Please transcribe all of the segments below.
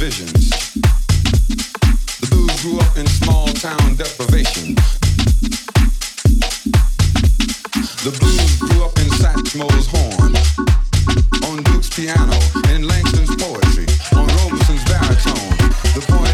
visions. The blues grew up in small town deprivation. The blues grew up in Satchmo's horn, on Duke's piano, in Langston's poetry, on Robeson's baritone. The point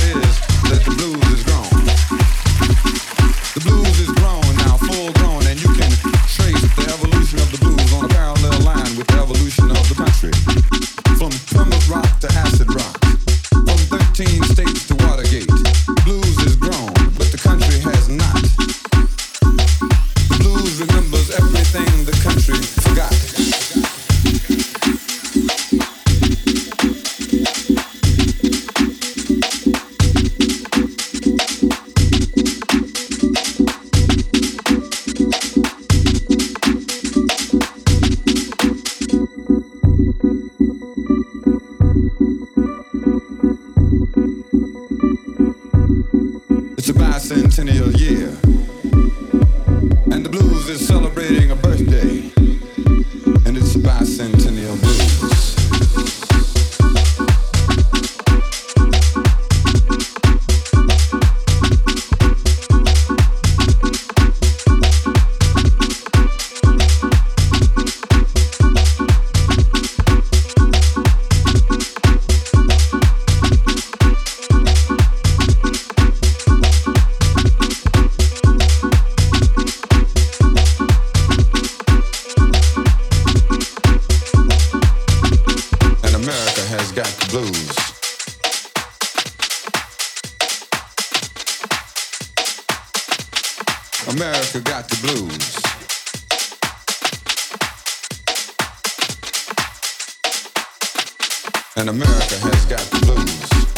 America got the blues. And America has got the blues.